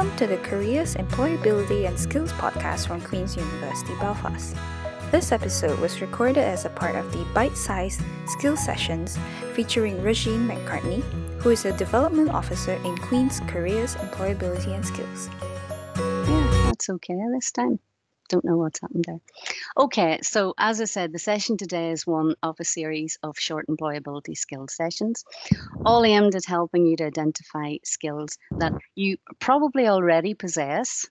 Welcome to the Careers, Employability and Skills podcast from Queen's University Belfast. This episode was recorded as a part of the bite sized skill sessions featuring Regine McCartney, who is a development officer in Queen's Careers, Employability and Skills. Yeah, that's okay this time don't know what's happened there. Okay, so as I said, the session today is one of a series of short employability skills sessions, all aimed at helping you to identify skills that you probably already possess.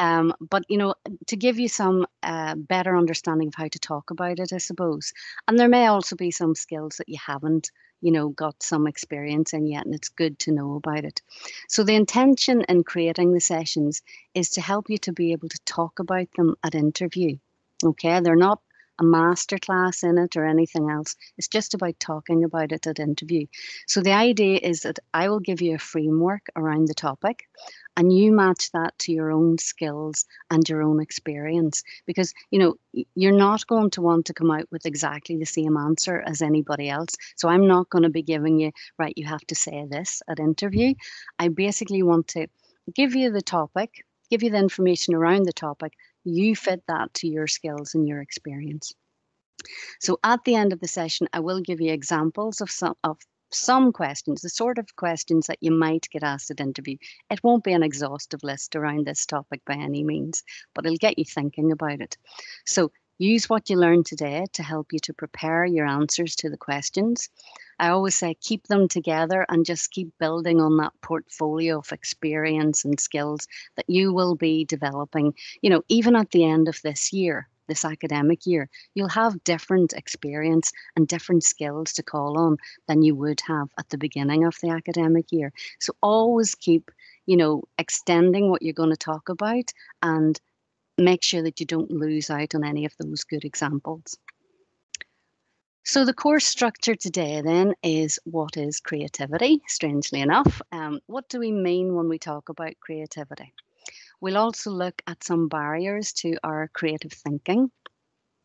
Um, but you know, to give you some uh, better understanding of how to talk about it, I suppose. And there may also be some skills that you haven't you know got some experience in yet and it's good to know about it so the intention in creating the sessions is to help you to be able to talk about them at interview okay they're not a masterclass in it or anything else. It's just about talking about it at interview. So the idea is that I will give you a framework around the topic and you match that to your own skills and your own experience because you know you're not going to want to come out with exactly the same answer as anybody else so i'm not going to be giving you right you have to say this at interview i basically want to give you the topic give you the information around the topic you fit that to your skills and your experience so at the end of the session, I will give you examples of some of some questions, the sort of questions that you might get asked at interview. It won't be an exhaustive list around this topic by any means, but it'll get you thinking about it. So use what you learned today to help you to prepare your answers to the questions. I always say keep them together and just keep building on that portfolio of experience and skills that you will be developing, you know, even at the end of this year this academic year, you'll have different experience and different skills to call on than you would have at the beginning of the academic year. So always keep, you know, extending what you're going to talk about and make sure that you don't lose out on any of those good examples. So the course structure today then is what is creativity, strangely enough. Um, what do we mean when we talk about creativity? We'll also look at some barriers to our creative thinking,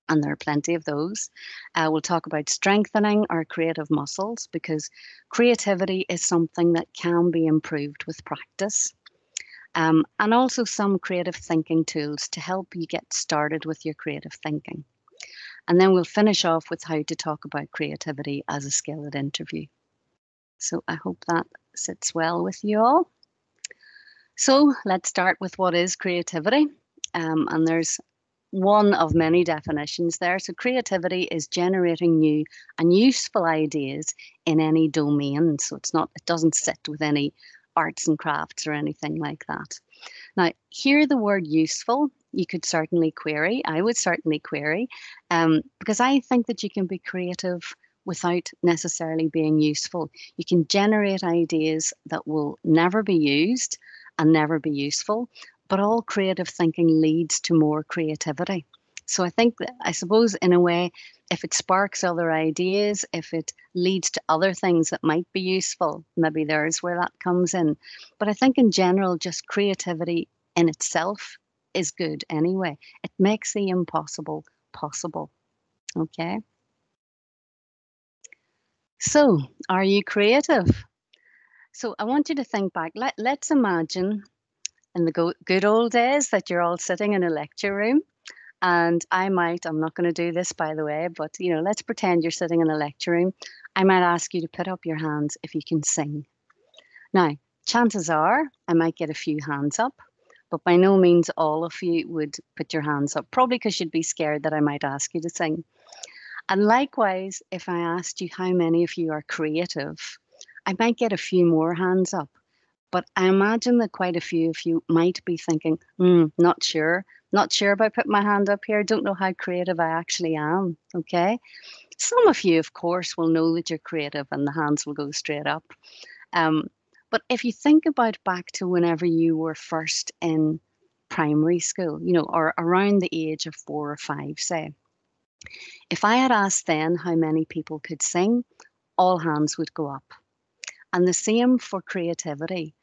and there are plenty of those. Uh, we'll talk about strengthening our creative muscles because creativity is something that can be improved with practice. Um, and also some creative thinking tools to help you get started with your creative thinking. And then we'll finish off with how to talk about creativity as a skill at interview. So I hope that sits well with you all. So let's start with what is creativity. Um, and there's one of many definitions there. So creativity is generating new and useful ideas in any domain. So it's not, it doesn't sit with any arts and crafts or anything like that. Now, here the word useful, you could certainly query. I would certainly query um, because I think that you can be creative without necessarily being useful. You can generate ideas that will never be used and never be useful. But all creative thinking leads to more creativity. So I think that, I suppose, in a way, if it sparks other ideas, if it leads to other things that might be useful, maybe there's where that comes in. But I think in general, just creativity in itself is good anyway. It makes the impossible possible. Okay. So, are you creative? So I want you to think back. Let, let's imagine in the go- good old days that you're all sitting in a lecture room. And I might, I'm not going to do this by the way, but you know, let's pretend you're sitting in a lecture room. I might ask you to put up your hands if you can sing. Now, chances are I might get a few hands up, but by no means all of you would put your hands up, probably because you'd be scared that I might ask you to sing. And likewise, if I asked you how many of you are creative, I might get a few more hands up. But I imagine that quite a few of you might be thinking, hmm, not sure, not sure about putting my hand up here. Don't know how creative I actually am. Okay. Some of you, of course, will know that you're creative and the hands will go straight up. Um, but if you think about back to whenever you were first in primary school, you know, or around the age of four or five, say, if I had asked then how many people could sing, all hands would go up. And the same for creativity.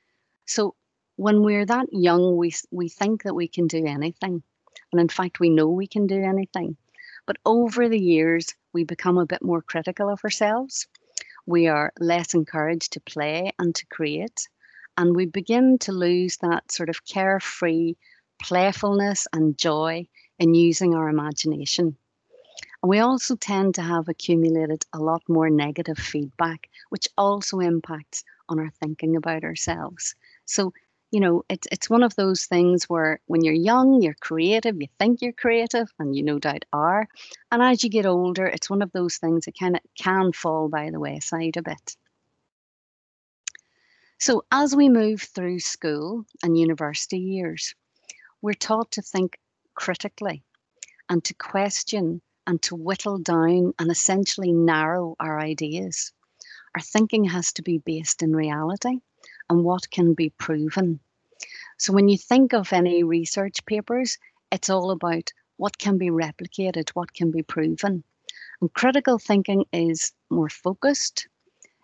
So when we're that young, we, we think that we can do anything. And in fact, we know we can do anything. But over the years, we become a bit more critical of ourselves. We are less encouraged to play and to create. And we begin to lose that sort of carefree playfulness and joy in using our imagination. And we also tend to have accumulated a lot more negative feedback, which also impacts on our thinking about ourselves. So, you know, it's it's one of those things where when you're young, you're creative, you think you're creative, and you no doubt are. And as you get older, it's one of those things that kind of can fall by the wayside a bit. So as we move through school and university years, we're taught to think critically and to question and to whittle down and essentially narrow our ideas. Our thinking has to be based in reality and what can be proven. So when you think of any research papers, it's all about what can be replicated, what can be proven. And critical thinking is more focused.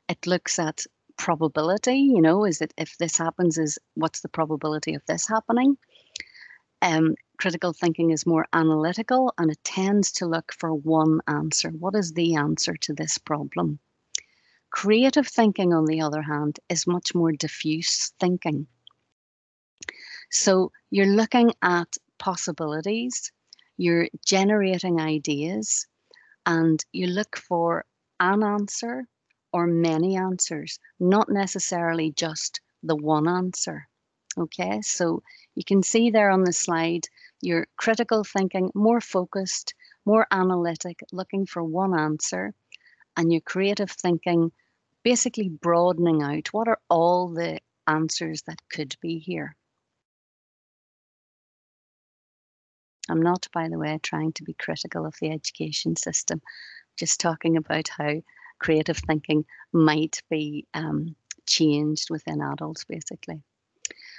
It looks at probability, you know, is it if this happens, is what's the probability of this happening? Um, critical thinking is more analytical and it tends to look for one answer. What is the answer to this problem? Creative thinking, on the other hand, is much more diffuse thinking. So you're looking at possibilities, you're generating ideas, and you look for an answer or many answers, not necessarily just the one answer. Okay, so you can see there on the slide your critical thinking, more focused, more analytic, looking for one answer, and your creative thinking, basically broadening out what are all the answers that could be here. I'm not, by the way, trying to be critical of the education system, just talking about how creative thinking might be um, changed within adults, basically.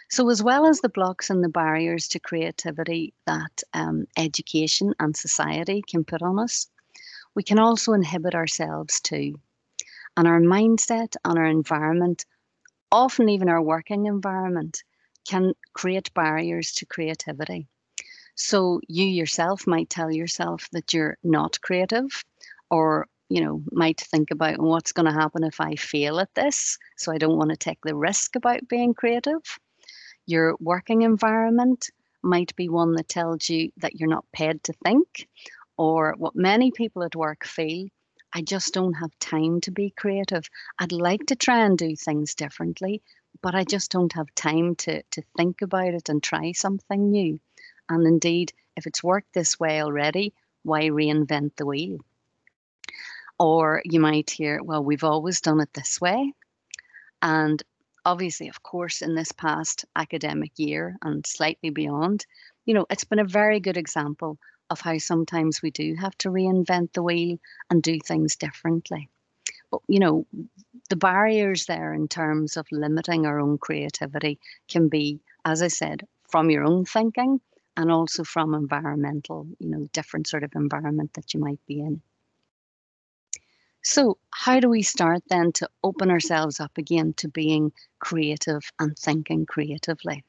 So, as well as the blocks and the barriers to creativity that um, education and society can put on us, we can also inhibit ourselves too. And our mindset and our environment, often even our working environment, can create barriers to creativity. So, you yourself might tell yourself that you're not creative or you know, might think about what's going to happen if I fail at this. So I don't want to take the risk about being creative. Your working environment might be one that tells you that you're not paid to think, or what many people at work feel I just don't have time to be creative. I'd like to try and do things differently, but I just don't have time to, to think about it and try something new. And indeed, if it's worked this way already, why reinvent the wheel? Or you might hear, well, we've always done it this way. And obviously, of course, in this past academic year and slightly beyond, you know, it's been a very good example of how sometimes we do have to reinvent the wheel and do things differently. But, you know, the barriers there in terms of limiting our own creativity can be, as I said, from your own thinking and also from environmental, you know, different sort of environment that you might be in. So, how do we start then to open ourselves up again to being creative and thinking creatively?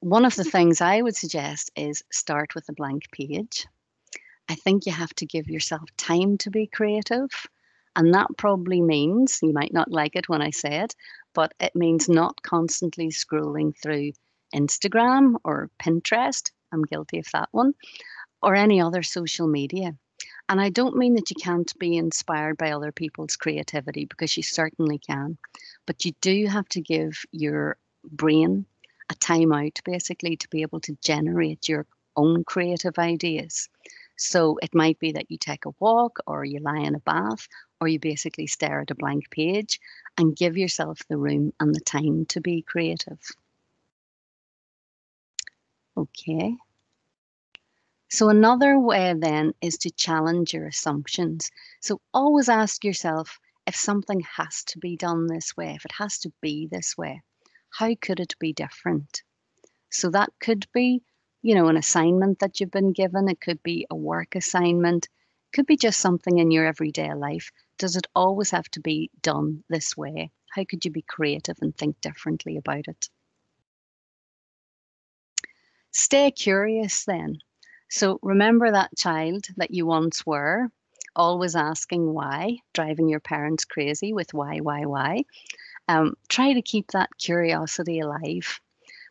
One of the things I would suggest is start with a blank page. I think you have to give yourself time to be creative. And that probably means, you might not like it when I say it, but it means not constantly scrolling through Instagram or Pinterest. I'm guilty of that one, or any other social media. And I don't mean that you can't be inspired by other people's creativity because you certainly can. But you do have to give your brain a time out basically to be able to generate your own creative ideas. So it might be that you take a walk or you lie in a bath or you basically stare at a blank page and give yourself the room and the time to be creative. Okay. So, another way then is to challenge your assumptions. So, always ask yourself if something has to be done this way, if it has to be this way, how could it be different? So, that could be, you know, an assignment that you've been given, it could be a work assignment, it could be just something in your everyday life. Does it always have to be done this way? How could you be creative and think differently about it? Stay curious then. So remember that child that you once were, always asking why, driving your parents crazy with why, why, why. Um, try to keep that curiosity alive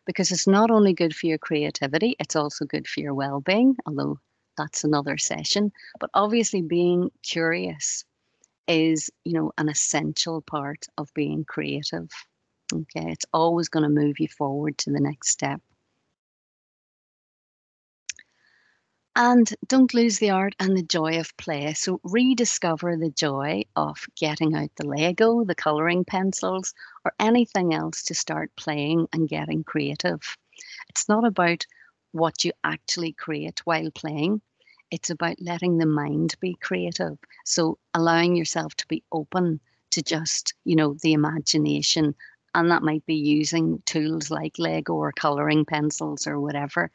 because it's not only good for your creativity, it's also good for your well being, although that's another session. But obviously, being curious is, you know, an essential part of being creative. Okay, it's always going to move you forward to the next step. And don't lose the art and the joy of play. So rediscover the joy of getting out the Lego, the colouring pencils, or anything else to start playing and getting creative. It's not about what you actually create while playing. It's about letting the mind be creative. So allowing yourself to be open to just, you know, the imagination and that might be using tools like Lego or coloring pencils or whatever.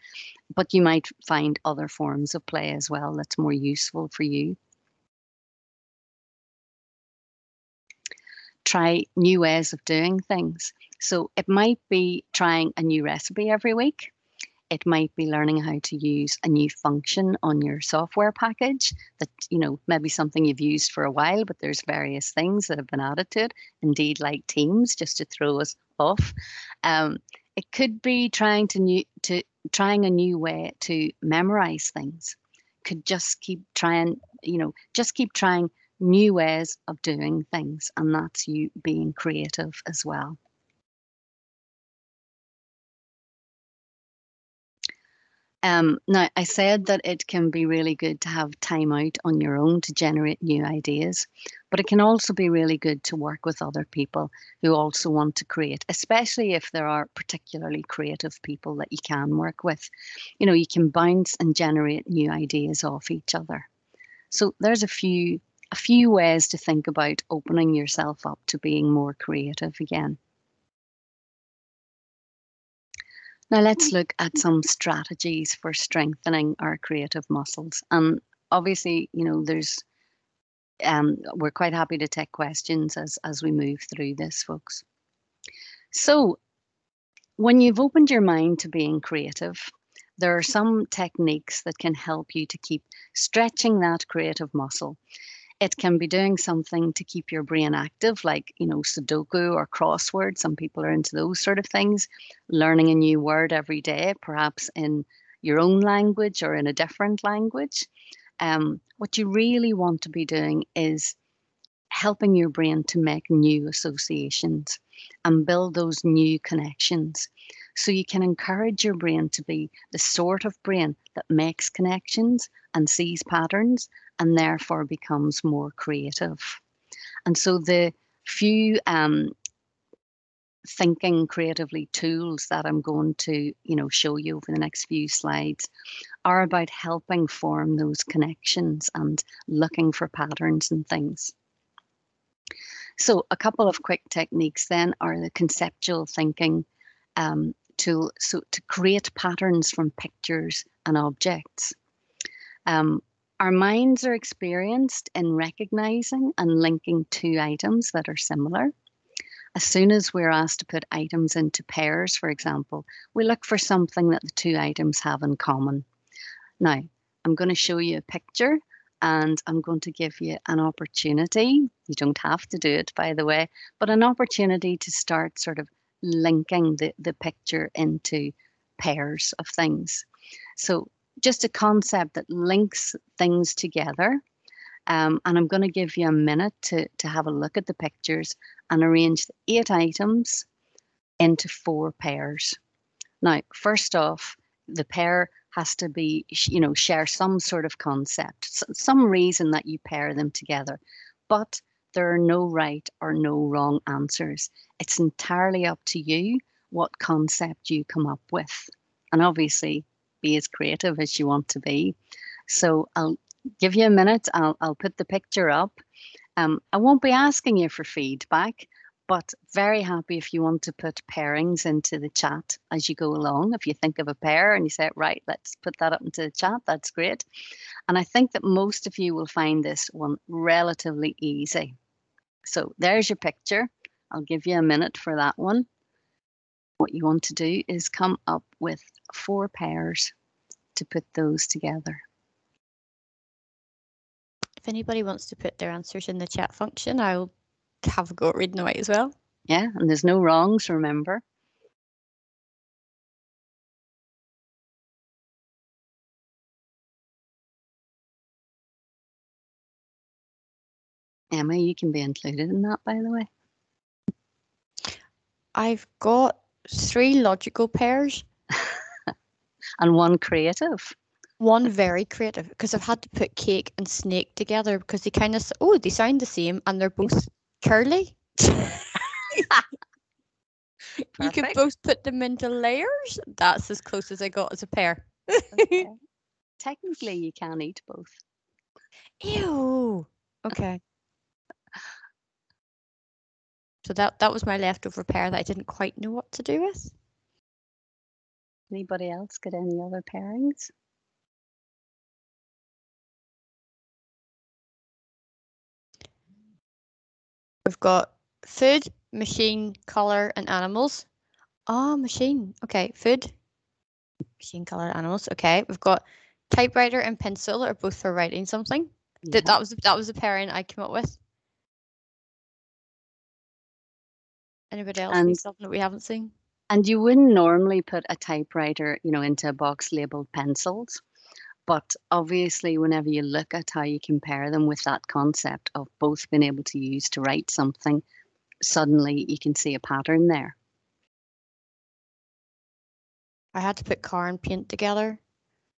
But you might find other forms of play as well that's more useful for you. Try new ways of doing things. So it might be trying a new recipe every week. It might be learning how to use a new function on your software package that, you know, maybe something you've used for a while, but there's various things that have been added to it, indeed, like Teams, just to throw us off. Um, it could be trying to new to trying a new way to memorize things. Could just keep trying, you know, just keep trying new ways of doing things, and that's you being creative as well. Um, now, I said that it can be really good to have time out on your own to generate new ideas, but it can also be really good to work with other people who also want to create, especially if there are particularly creative people that you can work with. You know, you can bounce and generate new ideas off each other. So there's a few a few ways to think about opening yourself up to being more creative again. Now let's look at some strategies for strengthening our creative muscles. And obviously, you know, there's um, we're quite happy to take questions as as we move through this, folks. So when you've opened your mind to being creative, there are some techniques that can help you to keep stretching that creative muscle it can be doing something to keep your brain active, like, you know, Sudoku or crossword. Some people are into those sort of things. Learning a new word every day, perhaps in your own language or in a different language. Um, what you really want to be doing is helping your brain to make new associations and build those new connections. So you can encourage your brain to be the sort of brain that makes connections and sees patterns and therefore becomes more creative. And so the few um, thinking creatively tools that I'm going to, you know, show you over the next few slides are about helping form those connections and looking for patterns and things. So a couple of quick techniques then are the conceptual thinking um, tool, so to create patterns from pictures and objects. Um, our minds are experienced in recognizing and linking two items that are similar. As soon as we're asked to put items into pairs, for example, we look for something that the two items have in common. Now, I'm going to show you a picture and I'm going to give you an opportunity. You don't have to do it, by the way, but an opportunity to start sort of linking the, the picture into pairs of things. So just a concept that links things together. Um, and I'm going to give you a minute to, to have a look at the pictures and arrange the eight items into four pairs. Now, first off, the pair has to be, you know, share some sort of concept, some reason that you pair them together. But there are no right or no wrong answers. It's entirely up to you what concept you come up with. And obviously, be as creative as you want to be. So I'll give you a minute. I'll, I'll put the picture up. Um, I won't be asking you for feedback, but very happy if you want to put pairings into the chat as you go along. If you think of a pair and you say, right, let's put that up into the chat, that's great. And I think that most of you will find this one relatively easy. So there's your picture. I'll give you a minute for that one what you want to do is come up with four pairs to put those together. If anybody wants to put their answers in the chat function, I'll have a go at reading them out as well. Yeah, and there's no wrongs, remember? Emma, you can be included in that, by the way. I've got three logical pairs, And one creative. one very creative because I've had to put cake and snake together because they kind of oh they sound the same and they're both curly. You could both put them into layers. That's as close as I got as a pair. Okay. Technically, you can eat both. Ew. Okay. So that that was my leftover pair that I didn't quite know what to do with. Anybody else get any other pairings? We've got food, machine, color, and animals. Ah, machine. Okay, food, machine, color, animals. Okay, we've got typewriter and pencil are both for writing something. That that was that was the pairing I came up with. Anybody else And- something that we haven't seen? And you wouldn't normally put a typewriter, you know, into a box labeled pencils. But obviously, whenever you look at how you compare them with that concept of both being able to use to write something, suddenly you can see a pattern there. I had to put car and paint together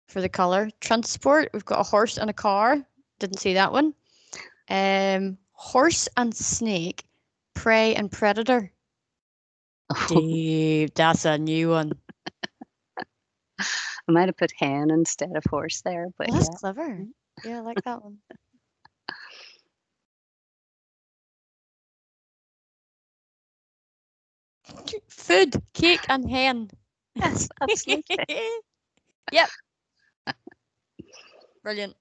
for the color. Transport, we've got a horse and a car. Didn't see that one. Um, horse and snake, prey and predator. Deep, that's a new one. I might have put hen instead of horse there, but Well, that's yeah. clever. Mm-hmm. Yeah, I like that one. Food, cake and hen. Yes, absolutely. yep. Brilliant.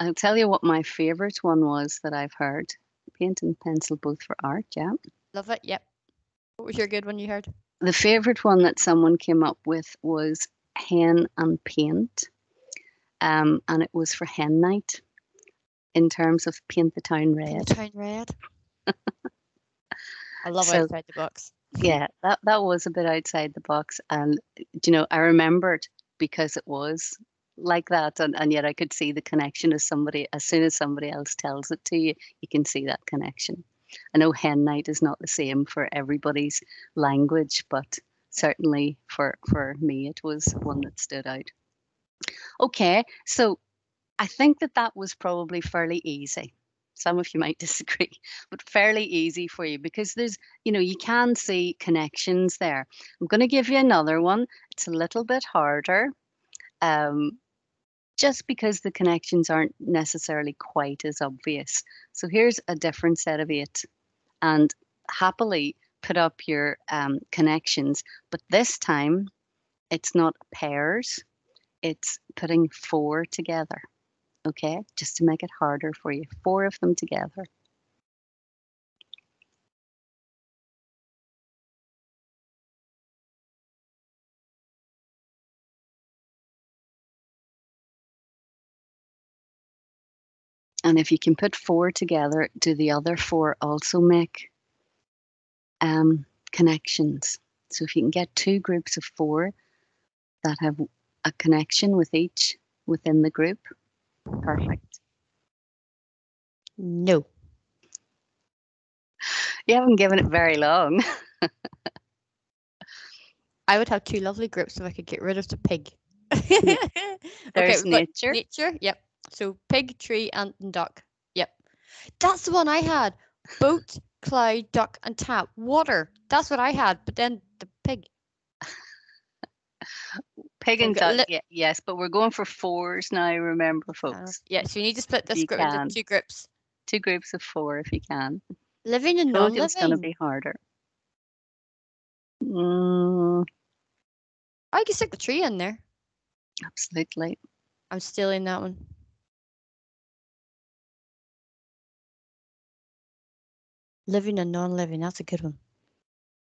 I'll tell you what my favorite one was that I've heard. Paint and pencil, both for art, yeah. Love it. Yep. What was your good one you heard? The favorite one that someone came up with was hen and paint. Um, and it was for hen night in terms of paint the town red. Town red. I love So- outside the box. yeah, that, that was a bit outside the box. And, you know, I remembered because it was like that. And, and yet I could see the connection as somebody, as soon as somebody else tells it to you, you can see that connection. I know hen night is not the same for everybody's language, but certainly for, for me, it was one that stood out. Okay, so I think that that was probably fairly easy. Some of you might disagree, but fairly easy for you because there's, you know, you can see connections there. I'm going to give you another one. It's a little bit harder, um, just because the connections aren't necessarily quite as obvious. So here's a different set of eight, and happily put up your um, connections, but this time it's not pairs, it's putting four together. Okay, just to make it harder for you, four of them together. And if you can put four together, do the other four also make um, connections? So if you can get two groups of four that have a connection with each within the group, perfect. No. You haven't given it very long. I would have two lovely groups if I could get rid of the pig. There's got nature. Nature, yep. So pig, tree, ant, and duck. Yep. That's the one I had. Boat, cloud, duck, and tap. Water. That's what I had. But then the pig. Pig and duck, yeah, yes, but we're going for fours now, remember, Uh, folks. yeah, so you need to split this You group can. into two groups. Two groups of four if you can. Living and you it's going to be harder. Mm, I can stick the tree in there. absolutely. I'm stealing that one. Living and non-living. That's a good one.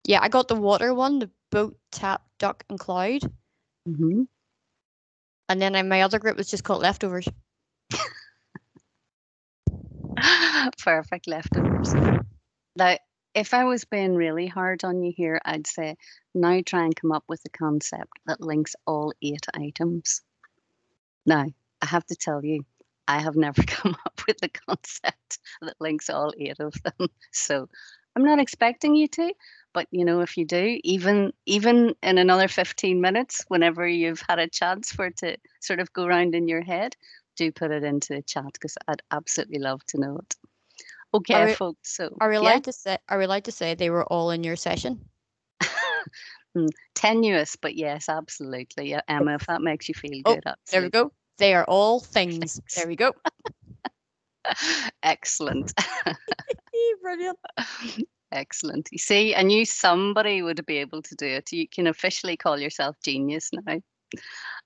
Yeah, I got the water one, the boat, tap, duck, and cloud. hmm And then in my other group was just called leftovers. Perfect leftovers. Now, if I was being really hard on you here, I'd say now try and come up with a concept that links all eight items. Now, I have to tell you, I have never come up with a concept that links all eight of them. So I'm not expecting you to, but you know, if you do, even even in another 15 minutes, whenever you've had a chance for it to sort of go around in your head, do put it into the chat because I'd absolutely love to know it. Okay, we- folks. So Are we yeah, allowed to say? Are we allowed to say they were all in your session? Hmm, tenuous, but yes, absolutely, Yeah, Emma. If that makes you feel Oh, good, There we go. They are all things. There we go. Excellent. Brilliant. Excellent. You see, I knew somebody would be able to do it. You can officially call yourself genius now.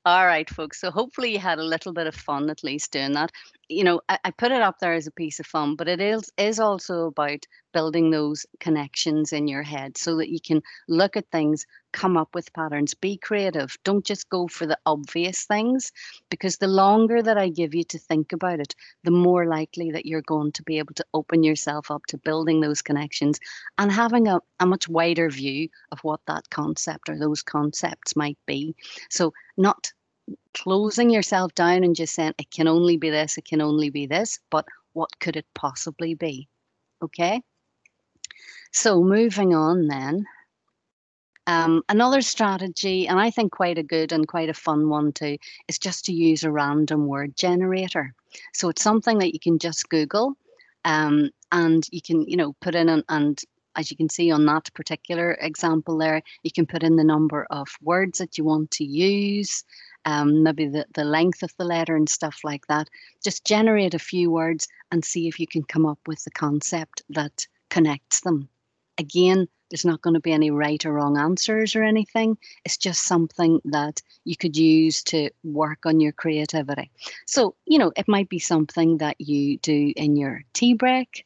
All right, folks. So hopefully you had a little bit of fun at least doing that. You know, I, I put it up there as a piece of fun, but it is is also about building those connections in your head so that you can look at things, come up with patterns, be creative. Don't just go for the obvious things because the longer that I give you to think about it, the more likely that you're going to be able to open yourself up to building those connections and having a, a much wider view of what that concept or those concepts might be. So, not closing yourself down and just saying, it can only be this, it can only be this, but what could it possibly be? Okay. So, moving on then. Um, another strategy, and I think quite a good and quite a fun one too, is just to use a random word generator. So it's something that you can just Google, um, and you can, you know, put in and, and as you can see on that particular example there, you can put in the number of words that you want to use, um, maybe the, the length of the letter and stuff like that. Just generate a few words and see if you can come up with the concept that connects them. Again, there's not going to be any right or wrong answers or anything. It's just something that you could use to work on your creativity. So, you know, it might be something that you do in your tea break.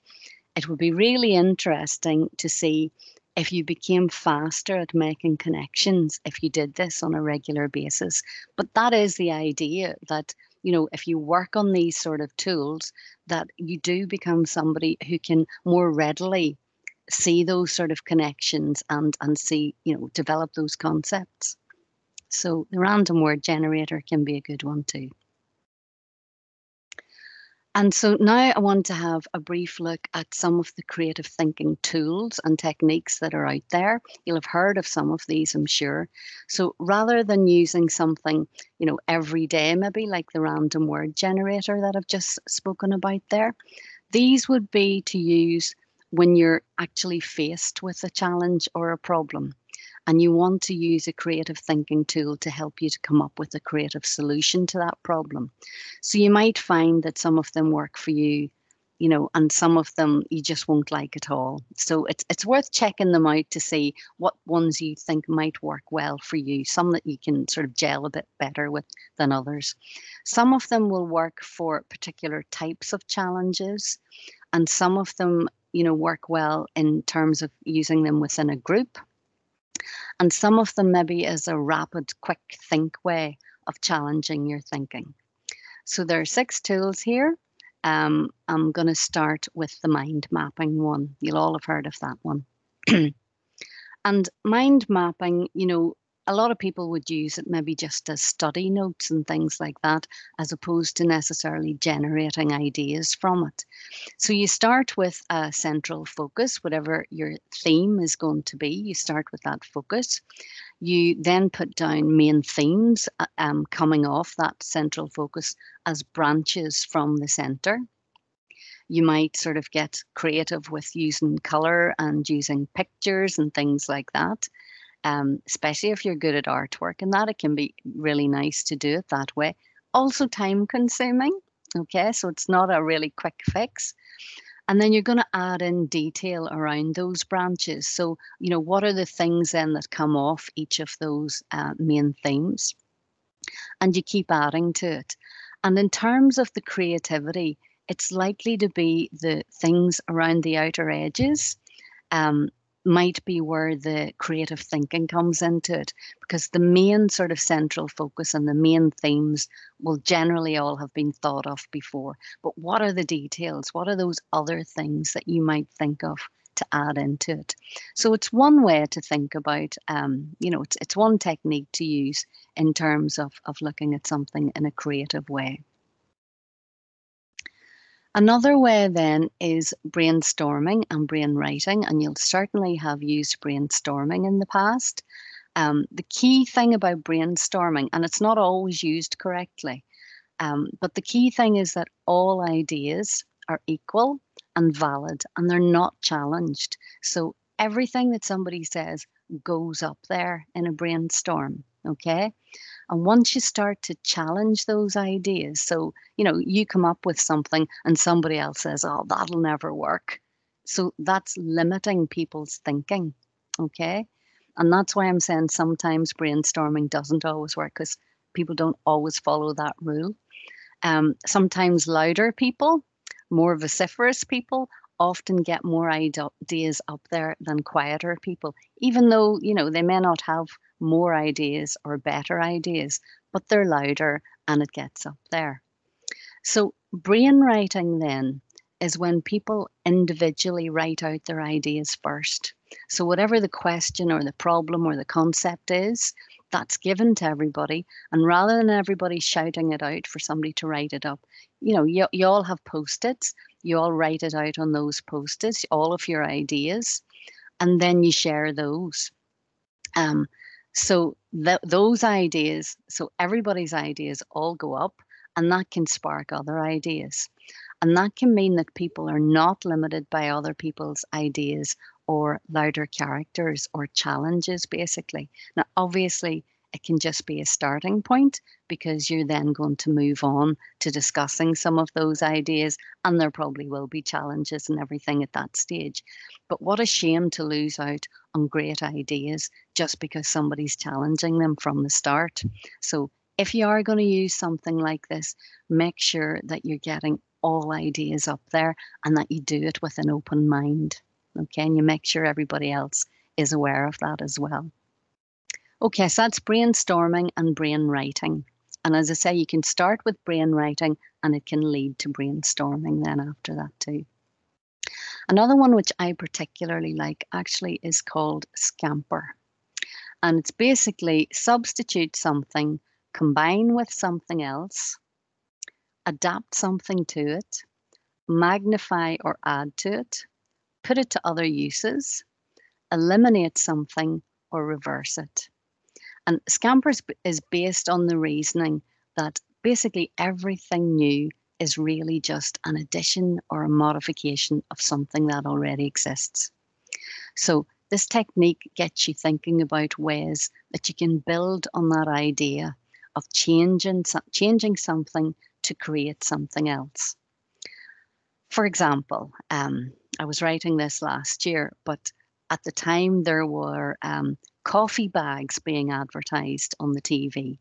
It would be really interesting to see if you became faster at making connections if you did this on a regular basis. But that is the idea that, you know, if you work on these sort of tools, that you do become somebody who can more readily see those sort of connections and and see you know develop those concepts so the random word generator can be a good one too and so now I want to have a brief look at some of the creative thinking tools and techniques that are out there. You'll have heard of some of these, I'm sure. So rather than using something, you know, every day, maybe like the random word generator that I've just spoken about there, these would be to use when you're actually faced with a challenge or a problem and you want to use a creative thinking tool to help you to come up with a creative solution to that problem. So you might find that some of them work for you, you know, and some of them you just won't like at all. So it's it's worth checking them out to see what ones you think might work well for you, some that you can sort of gel a bit better with than others. Some of them will work for particular types of challenges and some of them you know work well in terms of using them within a group and some of them maybe is a rapid quick think way of challenging your thinking. So there are six tools here. Um, i'm going to start with the mind mapping one. You'll all have heard of that one. And mind mapping you know a lot of people would use it maybe just as study notes and things like that, as opposed to necessarily generating ideas from it. So you start with a central focus, whatever your theme is going to be, you start with that focus. You then put down main themes uh, um, coming off that central focus as branches from the center. You might sort of get creative with using color and using pictures and things like that um, especially if you're good at artwork and that, it can be really nice to do it that way. Also, time consuming. Okay, so it's not a really quick fix. And then you're going to add in detail around those branches. So, you know, what are the things then that come off each of those uh, main themes? And you keep adding to it. And in terms of the creativity, it's likely to be the things around the outer edges. Um, might be where the creative thinking comes into it because the main sort of central focus and the main themes will generally all have been thought of before. But what are the details? What are those other things that you might think of to add into it. So it's one way to think about, um, you know, it's, it's one technique to use in terms of, of looking at something in a creative way. Another way then is brainstorming and brainwriting, and you'll certainly have used brainstorming in the past. Um, the key thing about brainstorming, and it's not always used correctly, um, but the key thing is that all ideas are equal and valid and they're not challenged. So everything that somebody says goes up there in a brainstorm. Okay. And once you start to challenge those ideas, so, you know, you come up with something and somebody else says, oh, that'll never work. So that's limiting people's thinking. Okay. And that's why I'm saying sometimes brainstorming doesn't always work because people don't always follow that rule. Um, sometimes louder people, more vociferous people, often get more ideas up there than quieter people, even though, you know, they may not have more ideas or better ideas, but they're louder and it gets up there. So, brainwriting then is when people individually write out their ideas first. So, whatever the question or the problem or the concept is, that's given to everybody. And rather than everybody shouting it out for somebody to write it up, you know, you, you all have post its, you all write it out on those post its, all of your ideas, and then you share those. Um, so th- those ideas, so everybody's ideas all go up, and that can spark other ideas. And that can mean that people are not limited by other people's ideas or louder characters or challenges, basically. Now, obviously, it can just be a starting point because you're then going to move on to discussing some of those ideas, and there probably will be challenges and everything at that stage. But what a shame to lose out on great ideas just because somebody's challenging them from the start. So, if you are going to use something like this, make sure that you're getting all ideas up there and that you do it with an open mind. Okay, and you make sure everybody else is aware of that as well. Okay, so that's brainstorming and brainwriting. And as I say, you can start with brainwriting and it can lead to brainstorming then after that too. Another one which I particularly like actually is called Scamper. And it's basically substitute something, combine with something else, adapt something to it, magnify or add to it, put it to other uses, eliminate something, or reverse it. And Scampers is based on the reasoning that basically everything new is really just an addition or a modification of something that already exists. So this technique gets you thinking about ways that you can build on that idea of changing, changing something to create something else. For example, um, I was writing this last year, but at the time there were um, coffee bags being advertised on the TV.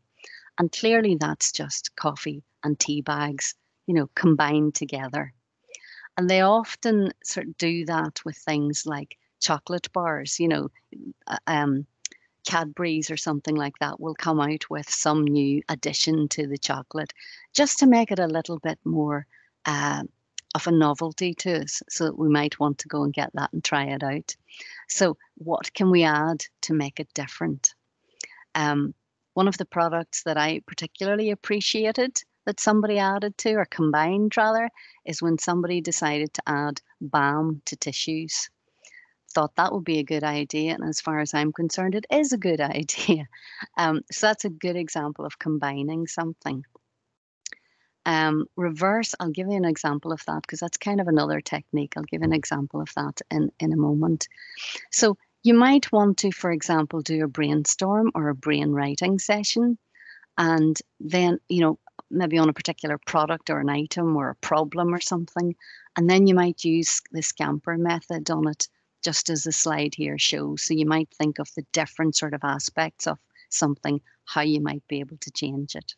And clearly that's just coffee and tea bags, you know, combined together. And they often sort of do that with things like chocolate bars, you know, uh, um, Cadbury's or something like that will come out with some new addition to the chocolate just to make it a little bit more uh, of a novelty to us so that we might want to go and get that and try it out. So, what can we add to make it different? Um, one of the products that I particularly appreciated that somebody added to, or combined rather, is when somebody decided to add balm to tissues. Thought that would be a good idea, and as far as I'm concerned, it is a good idea. Um, so that's a good example of combining something. Um, reverse, I'll give you an example of that because that's kind of another technique. I'll give an example of that in, in a moment. So you might want to, for example, do a brainstorm or a brainwriting session. And then, you know, maybe on a particular product or an item or a problem or something. And then you might use the scamper method on it, just as the slide here shows. So you might think of the different sort of aspects of something, how you might be able to change it.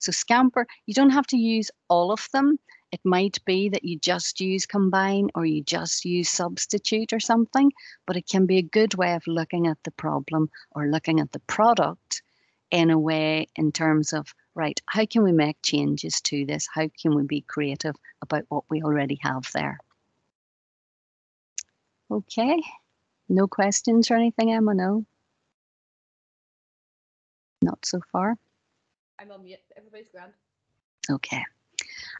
So Scamper, you don't have to use all of them. It might be that you just use combine or you just use substitute or something, but it can be a good way of looking at the problem or looking at the product in a way in terms of, right, how can we make changes to this? How can we be creative about what we already have there? okay? No questions or anything, Emma? No? Not so far? I'm on mute. Everybody's grand. Okay.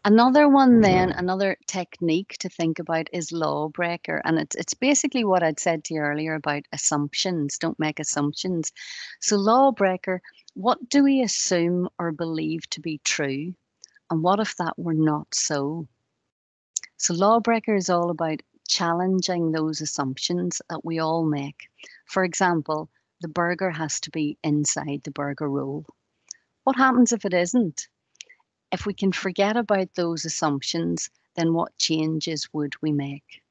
Another one then, another technique to think about is lawbreaker. And it's it's basically what I'd said to you earlier about assumptions. Don't make assumptions. So lawbreaker, what do we assume or believe to be true? And what if that were not so? So lawbreaker is all about challenging those assumptions that we all make. For example, the burger has to be inside the burger roll. What happens if it isn't? If we can forget about those assumptions, then what changes would we make?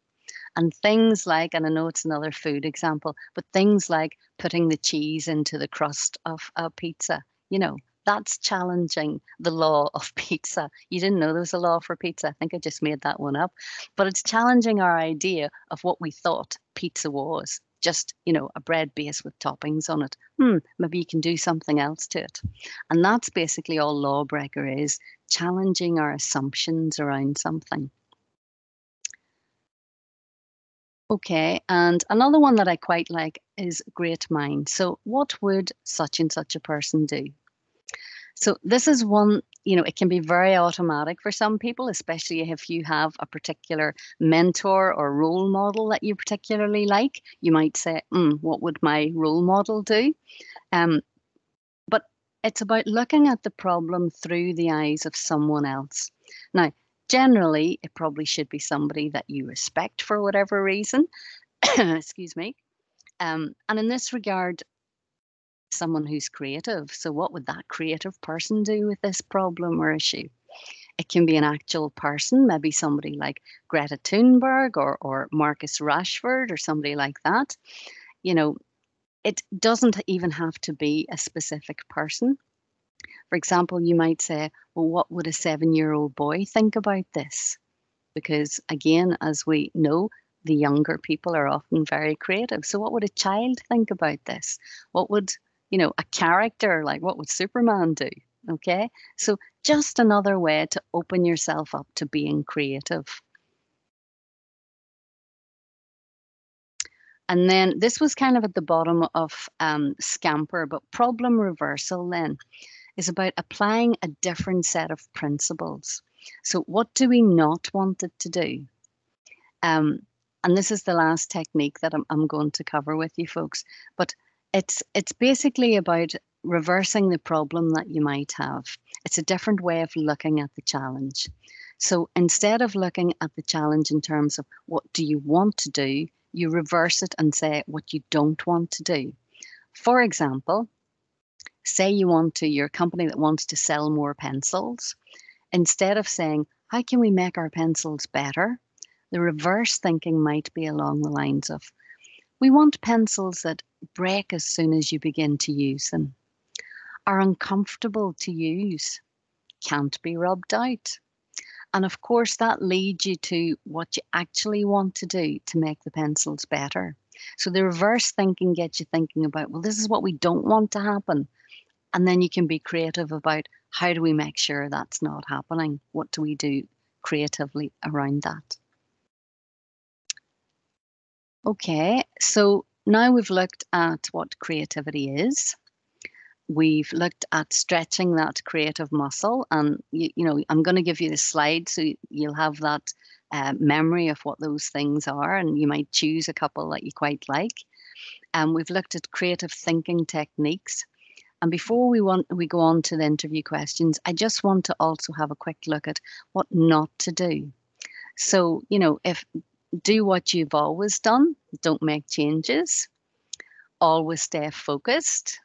And things like, and I know it's another food example, but things like putting the cheese into the crust of a pizza, you know, that's challenging the law of pizza. You didn't know there was a law for pizza. I think I just made that one up. But it's challenging our idea of what we thought pizza was just you know a bread base with toppings on it. Hmm maybe you can do something else to it. And that's basically all lawbreaker is challenging our assumptions around something. Okay and another one that i quite like is great mind so what would such and such a person do so this is one you know, it can be very automatic for some people, especially if you have a particular mentor or role model that you particularly like. You might say, mm, What would my role model do? Um, but it's about looking at the problem through the eyes of someone else. Now, generally, it probably should be somebody that you respect for whatever reason. Excuse me. Um, and in this regard, someone who's creative. So, what would that creative person do with this problem or issue? It can be an actual person, maybe somebody like Greta Thunberg or, or Marcus Rashford or somebody like that. You know, it doesn't even have to be a specific person. For example, you might say, well, what would a seven year old boy think about this? Because, again, as we know, the younger people are often very creative. So, what would a child think about this? What would you know, a character, like what would Superman do? Okay. So just another way to open yourself up to being creative. And then this was kind of at the bottom of um, Scamper, but problem reversal then is about applying a different set of principles. So, what do we not want it to do? Um, and this is the last technique that I'm, I'm going to cover with you folks. But it's it's basically about reversing the problem that you might have. It's a different way of looking at the challenge. So instead of looking at the challenge in terms of what do you want to do, you reverse it and say what you don't want to do. For example, say you want to, you're company that wants to sell more pencils. Instead of saying, how can we make our pencils better? The reverse thinking might be along the lines of, we want pencils that break as soon as you begin to use them, are uncomfortable to use, can't be rubbed out. And of course, that leads you to what you actually want to do to make the pencils better. So the reverse thinking gets you thinking about, well, this is what we don't want to happen. And then you can be creative about how do we make sure that's not happening? What do we do creatively around that? Okay, so now we've looked at what creativity is. We've looked at stretching that creative muscle, and you, you know, I'm going to give you the slide so you'll have that uh, memory of what those things are, and you might choose a couple that you quite like. And um, we've looked at creative thinking techniques. And before we want we go on to the interview questions, I just want to also have a quick look at what not to do. So, you know, if do what you've always done, don't make changes, always stay focused,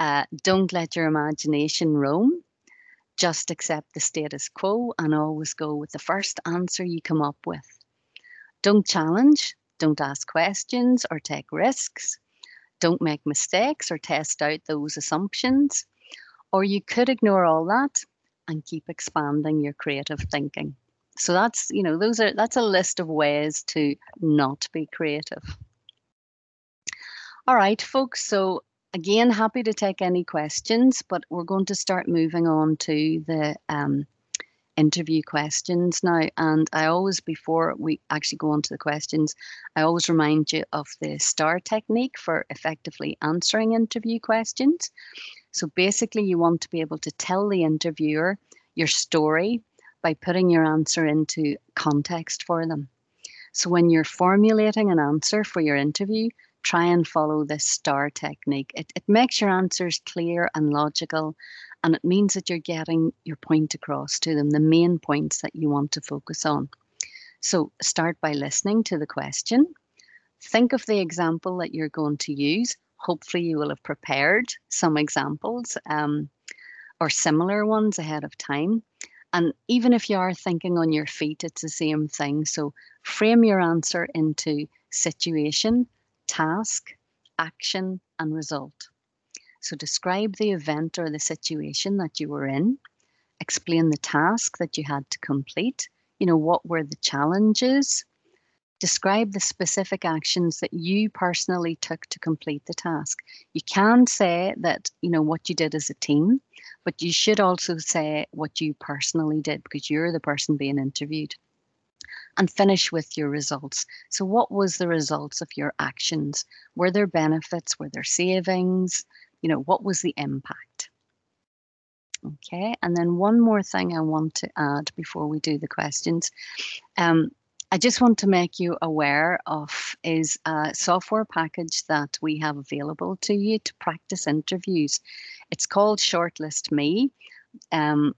uh, don't let your imagination roam, just accept the status quo and always go with the first answer you come up with. Don't challenge, don't ask questions or take risks, don't make mistakes or test out those assumptions, or you could ignore all that and keep expanding your creative thinking. So that's, you know, those are that's a list of ways to not be creative. All right, folks. So again, happy to take any questions, but we're going to start moving on to the um, interview questions now. And I always, before we actually go on to the questions, I always remind you of the STAR technique for effectively answering interview questions. So basically, you want to be able to tell the interviewer your story by putting your answer into context for them. So when you're formulating an answer for your interview, try and follow this STAR technique. It, it makes your answers clear and logical, and it means that you're getting your point across to them, the main points that you want to focus on. So start by listening to the question. Think of the example that you're going to use. Hopefully, you will have prepared some examples um, or similar ones ahead of time. And even if you are thinking on your feet, it's the same thing. So frame your answer into situation, task, action, and result. So describe the event or the situation that you were in, explain the task that you had to complete. You know, what were the challenges? Describe the specific actions that you personally took to complete the task. You can say that, you know, what you did as a team, but you should also say what you personally did because you're the person being interviewed. And finish with your results. So, what was the results of your actions? Were there benefits? Were there savings? You know, what was the impact? Okay, and then one more thing I want to add before we do the questions. Um, I just want to make you aware of is a software package that we have available to you to practice interviews. It's called Shortlist Me. Um,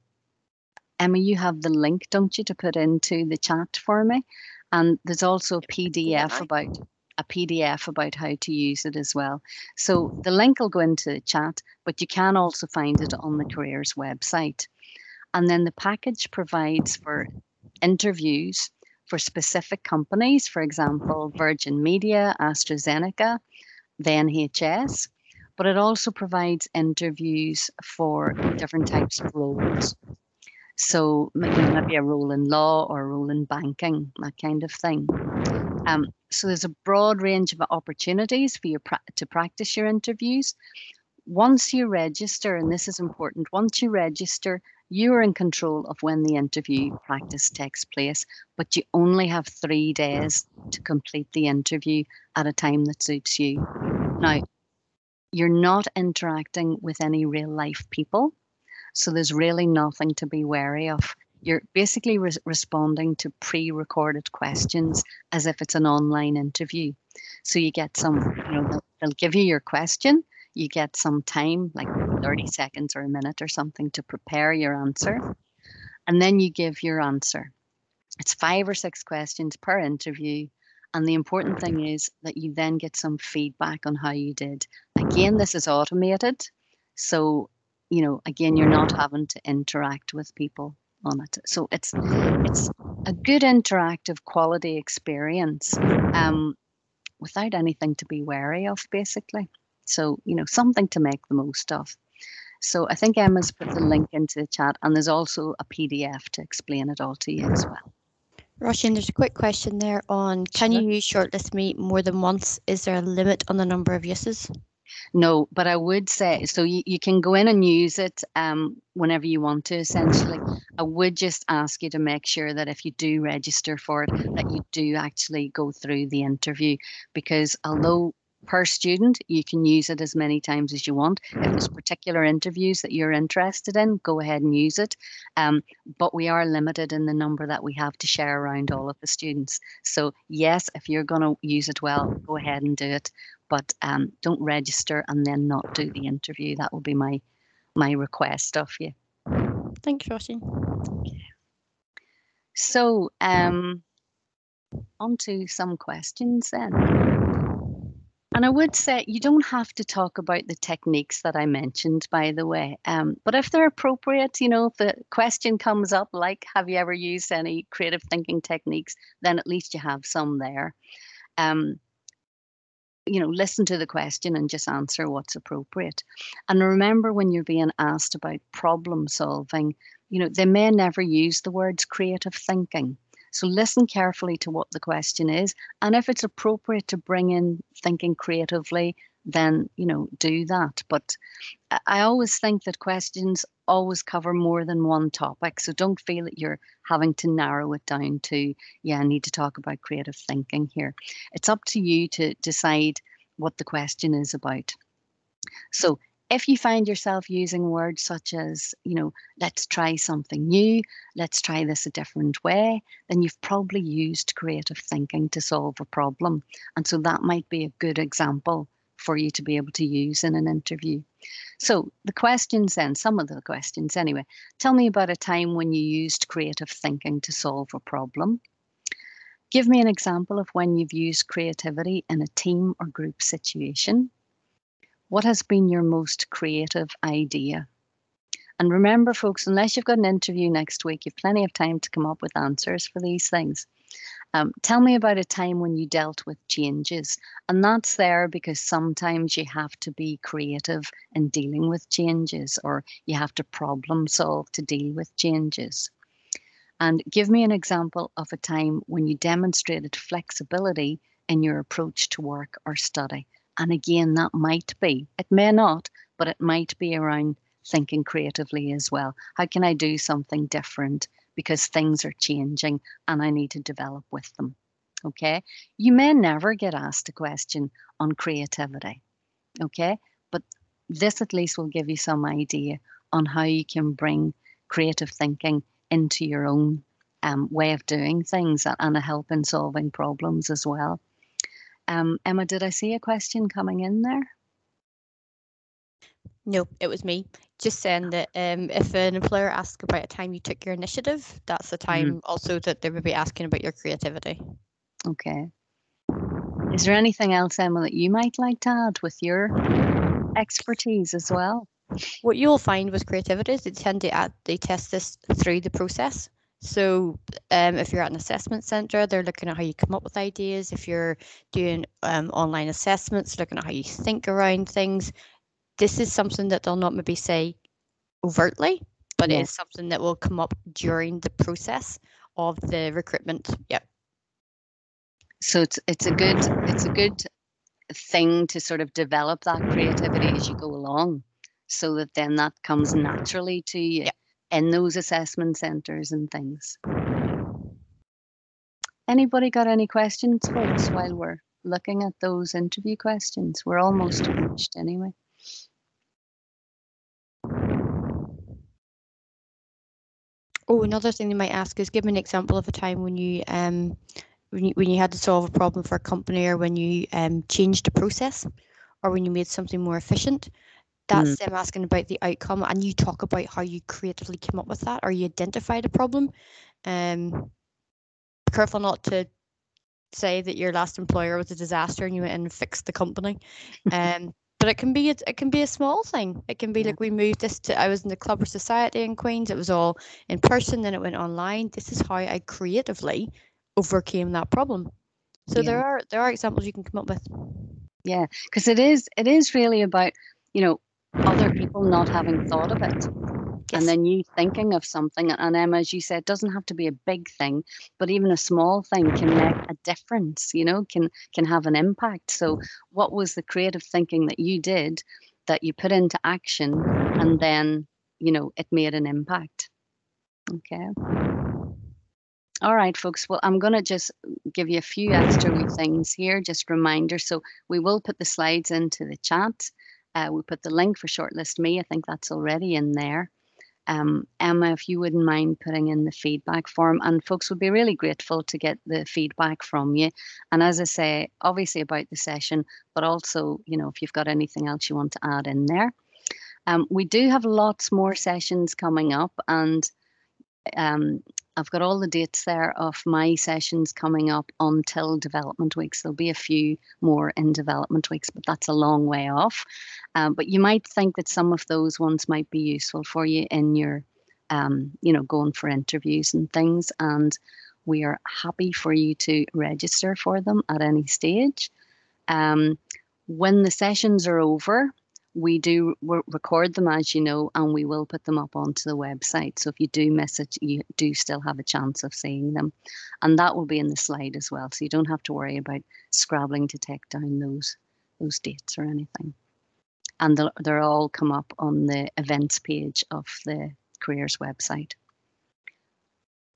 Emma, you have the link, don't you, to put into the chat for me? And there's also a PDF about a PDF about how to use it as well. So the link will go into the chat, but you can also find it on the careers website. And then the package provides for interviews for specific companies, for example, Virgin Media, AstraZeneca, the NHS, but it also provides interviews for different types of roles. So maybe, a role in law or a role in banking, that kind of thing. Um, so there's a broad range of opportunities for you pra- to practice your interviews. Once you register, and this is important, once you register, you are in control of when the interview practice takes place, but you only have three days to complete the interview at a time that suits you. Now, you're not interacting with any real life people, so there's really nothing to be wary of. You're basically re- responding to pre recorded questions as if it's an online interview. So you get some, you know, they'll, they'll give you your question you get some time, like 30 seconds or a minute or something, to prepare your answer. And then you give your answer. It's five or six questions per interview. And the important thing is that you then get some feedback on how you did. Again, this is automated. So, you know, again, you're not having to interact with people on it. So it's it's a good interactive quality experience um, without anything to be wary of, basically. So, you know, something to make the most of. So I think Emma's put the link into the chat and there's also a PDF to explain it all to you as well. Roisin, there's a quick question there on can you use Shortlist Me more than once? Is there a limit on the number of uses? No, but I would say so you, you can go in and use it um, whenever you want to, essentially. I would just ask you to make sure that if you do register for it, that you do actually go through the interview because although per student. You can use it as many times as you want. If there's particular interviews that you're interested in, go ahead and use it. Um, but we are limited in the number that we have to share around all of the students. So yes, if you're going to use it well, go ahead and do it. But um, don't register and then not do the interview. That will be my my request of you. Thanks, Roisin. So um, on to some questions then. And I would say you don't have to talk about the techniques that I mentioned, by the way. Um, but if they're appropriate, you know, if the question comes up like, have you ever used any creative thinking techniques, then at least you have some there. Um, you know, listen to the question and just answer what's appropriate. And remember when you're being asked about problem solving, you know, they may never use the words creative thinking so listen carefully to what the question is. And if it's appropriate to bring in thinking creatively, then, you know, do that. But I always think that questions always cover more than one topic. So don't feel that you're having to narrow it down to, yeah, I need to talk about creative thinking here. It's up to you to decide what the question is about. So if you find yourself using words such as, you know, let's try something new, let's try this a different way, then you've probably used creative thinking to solve a problem. And so that might be a good example for you to be able to use in an interview. So, the questions then, some of the questions anyway, tell me about a time when you used creative thinking to solve a problem. Give me an example of when you've used creativity in a team or group situation. What has been your most creative idea? And remember, folks, unless you've got an interview next week, you've plenty of time to come up with answers for these things. Um, tell me about a time when you dealt with changes. And that's there because sometimes you have to be creative in dealing with changes or you have to problem solve to deal with changes. And give me an example of a time when you demonstrated flexibility in your approach to work or study. And again, that might be, it may not, but it might be around thinking creatively as well. How can I do something different because things are changing and I need to develop with them? Okay. You may never get asked a question on creativity. Okay. But this at least will give you some idea on how you can bring creative thinking into your own um, way of doing things and a help in solving problems as well. Um, Emma, did I see a question coming in there? No, it was me. Just saying that um, if an employer asks about a time you took your initiative, that's the mm-hmm. time mm. also that they would be asking about your creativity. Okay. Is there anything else, Emma, that you might like to add with your expertise as well? What you'll find with creativity is they tend to add, they test this through the process. So um, if you're at an assessment centre, they're looking at how you come up with ideas. If you're doing um, online assessments, looking at how you think around things. This is something that they'll not maybe say overtly, but yeah. it is something that will come up during the process of the recruitment. Yep. So it's it's a good it's a good thing to sort of develop that creativity as you go along, so that then that comes naturally to you. Yep in those assessment centres and things. Anybody got any questions, folks, while we're looking at those interview questions? We're almost finished anyway. Oh, another thing they might ask is give me an example of a time when you um when you, when you had to solve a problem for a company or when you um changed a process or when you made something more efficient. That's mm. them asking about the outcome, and you talk about how you creatively came up with that or you identified a problem. Um, careful not to say that your last employer was a disaster and you went in and fixed the company. Um, but it can be a, it can be a small thing. It can be yeah. like we moved this to. I was in the Club or Society in Queens. It was all in person, then it went online. This is how I creatively overcame that problem. So yeah. there are there are examples you can come up with. Yeah, because it is it is really about you know other people not having thought of it. Yes. And then you thinking of something, and Emma, as you said, doesn't have to be a big thing, but even a small thing can make a difference. You know, can can have an impact. So, what was the creative thinking that you did that you put into action, and then you know it made an impact? Okay. All right, folks. Well, I'm going to just give you a few extra things here, just reminders. So we will put the slides into the chat. Uh, we put the link for Shortlist Me. I think that's already in there. Um, Emma, if you wouldn't mind putting in the feedback form, and folks would be really grateful to get the feedback from you. And as I say, obviously about the session, but also, you know, if you've got anything else you want to add in there. Um, we do have lots more sessions coming up, and um, I've got all the dates there of my sessions coming up until development weeks. There'll be a few more in development weeks, but that's a long way off. Um, but you might think that some of those ones might be useful for you in your, um, you know, going for interviews and things. And we are happy for you to register for them at any stage. Um, when the sessions are over, we do record them as you know and we will put them up onto the website so if you do miss it you do still have a chance of seeing them and that will be in the slide as well so you don't have to worry about scrabbling to take down those those dates or anything and they'll, they'll all come up on the events page of the careers website.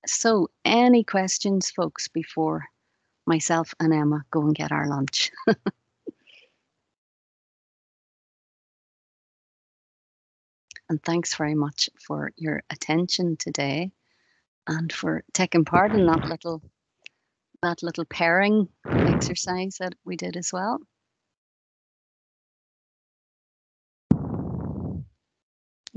So, any questions, folks, before myself and Emma go and get our lunch? and thanks very much for your attention today and for taking part in that little that little pairing exercise that we did as well.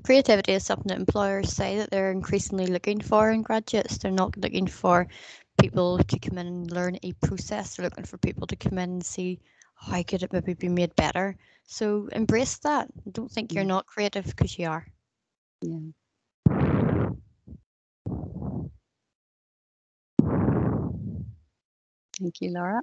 Creativity is something that employers say that they're increasingly looking for in graduates. They're not looking for people to come in and learn a process. They're looking for people to come in and see how could it maybe be made better. So embrace that. Don't think you're not creative because you are. Yeah. Thank you, Laura.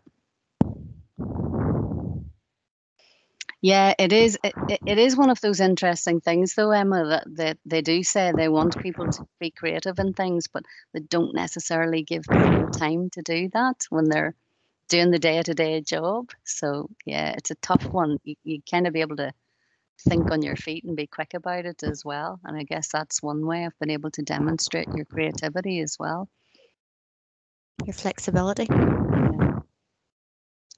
Yeah, it is. It, it is one of those interesting things, though, Emma, that, that they do say they want people to be creative in things, but they don't necessarily give people time to do that when they're doing the day to day job. So, yeah, it's a tough one. You, you kind of be able to think on your feet and be quick about it as well. And I guess that's one way of being able to demonstrate your creativity as well. Your flexibility. Yeah.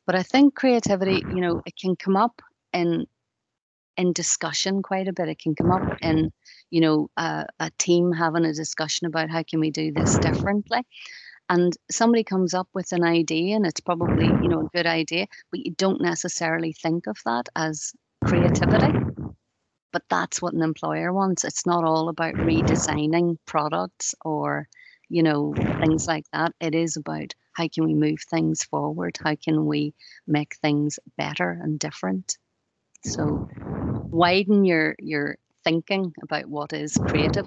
But I think creativity, you know, it can come up in in discussion quite a bit. It can come up in, you know, a, a team having a discussion about how can we do this differently. And somebody comes up with an idea and it's probably, you know, a good idea, but you don't necessarily think of that as creativity. But that's what an employer wants. It's not all about redesigning products or, you know, things like that. It is about how can we move things forward? How can we make things better and different? So widen your your thinking about what is creative.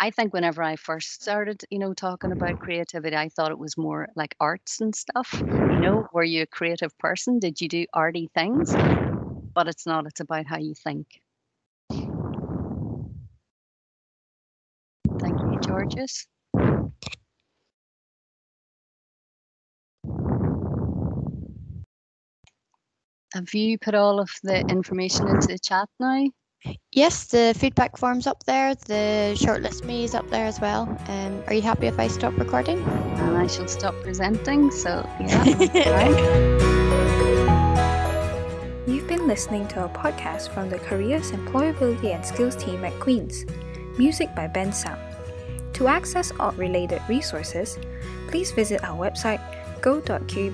I think whenever I first started, you know, talking about creativity, I thought it was more like arts and stuff. You know, mm-hmm. were you a creative person? Did you do arty things? But it's not, it's about how you think. Thank you, Georges. Have you put all of the information into the chat now? Yes, the feedback form's up there. The shortlist me is up there as well. Um, are you happy if I stop recording? And I shall stop presenting. So yeah. You've been listening to a podcast from the Careers, Employability and Skills team at Queen's. Music by Bensound. To access all related resources, please visit our website go.qub.ac.uk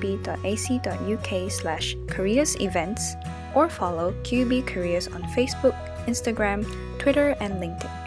slash careers events or follow QUB Careers on Facebook, Instagram, Twitter, and LinkedIn.